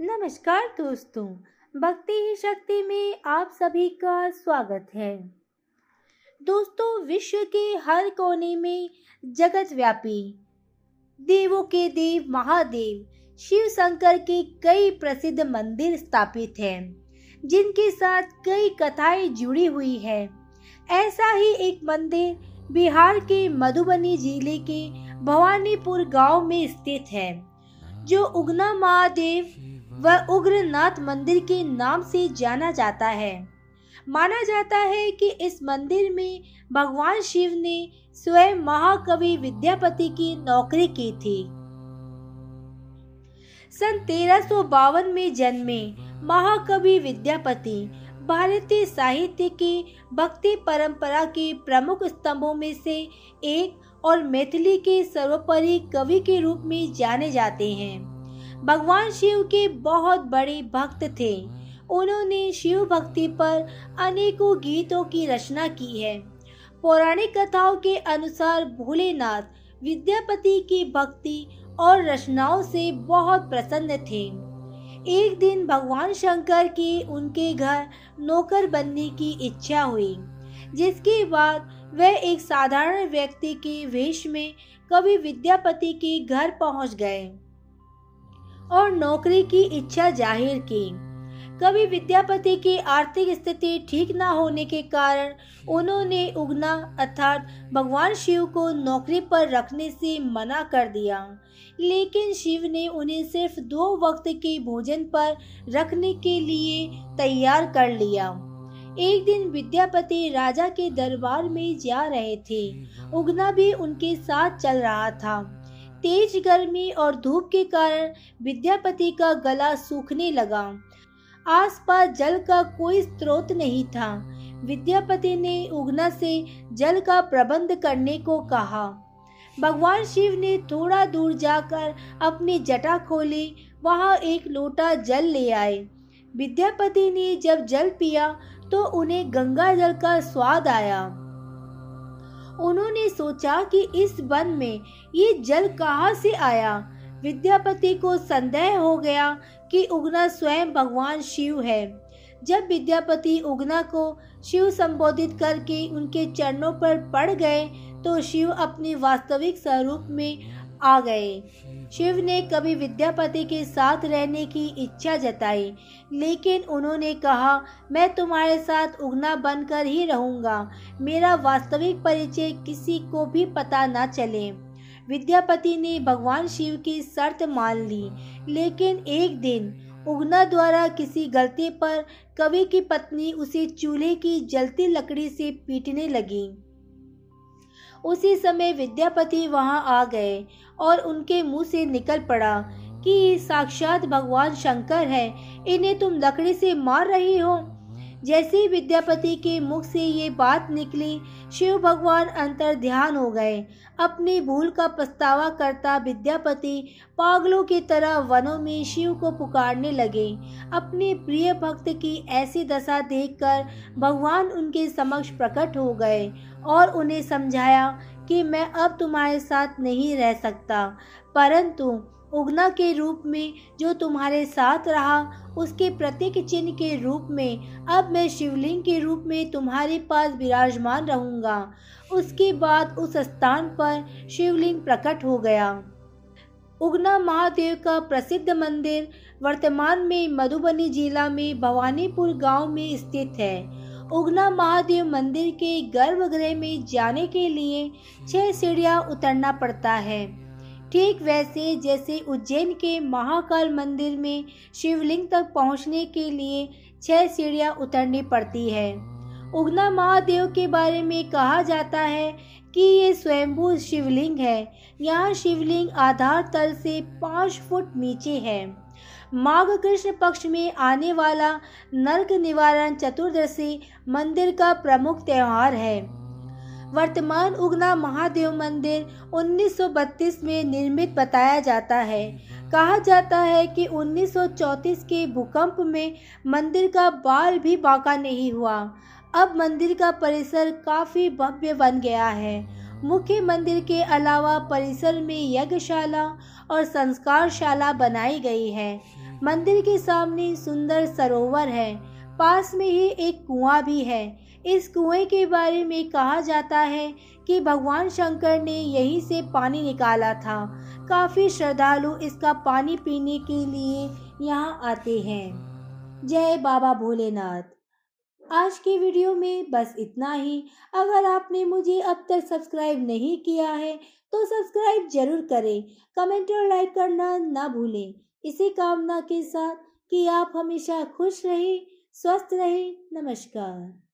नमस्कार दोस्तों, भक्ति ही शक्ति में आप सभी का स्वागत है। दोस्तों, विश्व के हर कोने में जगत व्यापी देवों के देव महादेव शिव शंकर के कई प्रसिद्ध मंदिर स्थापित हैं, जिनके साथ कई कथाएँ जुड़ी हुई है। ऐसा ही एक मंदिर बिहार के मधुबनी ज़िले के भवानीपुर गाँव में स्थित है, जो उगना महादेव व उग्रनाथ मंदिर के नाम से जाना जाता है। माना जाता है कि इस मंदिर में भगवान शिव ने स्वयं महाकवि विद्यापति की नौकरी की थी। सन तेरह में जन्मे महाकवि विद्यापति भारतीय साहित्य की भक्ति परंपरा के प्रमुख स्तंभों में से एक और मैथिली के सर्वोपरि कवि के रूप में जाने जाते हैं। भगवान शिव के बहुत बड़े भक्त थे। उन्होंने शिव भक्ति पर अनेकों गीतों की रचना की है। पौराणिक कथाओं के अनुसार भोलेनाथ विद्यापति की भक्ति और रचनाओं से बहुत प्रसन्न थे। एक दिन भगवान शंकर की उनके घर नौकर बनने की इच्छा हुई, जिसके बाद वह एक साधारण व्यक्ति के वेश में कवि विद्यापति के घर पहुँच गए। और नौकरी की इच्छा ज़ाहिर की। कभी विद्यापति की आर्थिक स्थिति ठीक न होने के कारण उन्होंने उगना अर्थात भगवान शिव को नौकरी पर रखने से मना कर दिया। लेकिन शिव ने उन्हें सिर्फ़ दो वक्त के भोजन पर रखने के लिए तैयार कर लिया। एक दिन विद्यापति राजा के दरबार में जा रहे थे। उगना भी उनके साथ चल रहा था। तेज गर्मी और धूप के कारण विद्यापति का गला सूखने लगा। आसपास जल का कोई स्रोत नहीं था। विद्यापति ने उगना से जल का प्रबंध करने को कहा। भगवान शिव ने थोड़ा दूर जाकर अपनी जटा खोली। वहाँ एक लोटा जल ले आए। विद्यापति ने जब जल पिया तो उन्हें गंगा जल का स्वाद आया। उन्होंने सोचा कि इस वन में ये जल कहाँ से आया? विद्यापति को संदेह हो गया कि उगना स्वयं भगवान शिव है। जब विद्यापति उगना को शिव संबोधित करके उनके चरणों पर पड़ गए तो शिव अपने वास्तविक स्वरूप में आ गए। शिव ने कभी विद्यापति के साथ रहने की इच्छा जताई, लेकिन उन्होंने कहा, मैं तुम्हारे साथ उगना बनकर ही रहूँगा। मेरा वास्तविक परिचय किसी को भी पता न चले। विद्यापति ने भगवान शिव की शर्त मान ली, लेकिन एक दिन उगना द्वारा किसी गलती पर कवि की पत्नी उसे चूल्हे की जलती लकड़ी से पीटने लगी। उसी समय विद्यापति वहाँ आ गए और उनके मुँह से निकल पड़ा कि साक्षात भगवान शंकर हैं। इन्हें तुम लकड़ी से मार रही हो? जैसे ही विद्यापति के मुख से ये बात निकली, शिव भगवान अंतर ध्यान हो गए। अपनी भूल का पछतावा करता विद्यापति पागलों की तरह वनों में शिव को पुकारने लगे। अपने प्रिय भक्त की ऐसी दशा देखकर भगवान उनके समक्ष प्रकट हो गए और उन्हें समझाया कि मैं अब तुम्हारे साथ नहीं रह सकता। परंतु उगना के रूप में जो तुम्हारे साथ रहा, उसके प्रतीक चिन्ह के रूप में, अब मैं शिवलिंग के रूप में तुम्हारे पास विराजमान रहूँगा। उसके बाद उस स्थान पर शिवलिंग प्रकट हो गया। उगना महादेव का प्रसिद्ध मंदिर वर्तमान में मधुबनी जिला में भवानीपुर गाँव में स्थित है। उगना महादेव मंदिर के गर्भगृह में जाने के लिए छह सीढ़ियाँ उतरना पड़ता है। ठीक वैसे जैसे उज्जैन के महाकाल मंदिर में शिवलिंग तक पहुँचने के लिए छह सीढ़ियाँ उतरनी पड़ती है। उगना महादेव के बारे में कहा जाता है कि ये स्वयंभू शिवलिंग है। यहाँ शिवलिंग आधार तल से पाँच फुट नीचे है। माघ कृष्ण पक्ष में आने वाला नरक निवारण चतुर्दशी मंदिर का प्रमुख त्यौहार है। वर्तमान उगना महादेव मंदिर 1932 में निर्मित बताया जाता है। कहा जाता है कि 1934 के भूकंप में मंदिर का बाल भी बाका नहीं हुआ। अब मंदिर का परिसर काफ़ी भव्य बन गया है। मुख्य मंदिर के अलावा परिसर में यज्ञशाला और संस्कारशाला बनाई गई है। मंदिर के सामने सुंदर सरोवर है। पास में ही एक कुआँ भी है। इस कुएँ के बारे में कहा जाता है कि भगवान शंकर ने यहीं से पानी निकाला था। काफ़ी श्रद्धालु इसका पानी पीने के लिए यहाँ आते हैं। जय बाबा भोलेनाथ। आज के वीडियो में बस इतना ही। अगर आपने मुझे अब तक सब्सक्राइब नहीं किया है तो सब्सक्राइब ज़रूर करें। कमेंट और लाइक करना ना भूलें। इसी कामना के साथ कि आप हमेशा खुश रहें, स्वस्थ रहें। नमस्कार।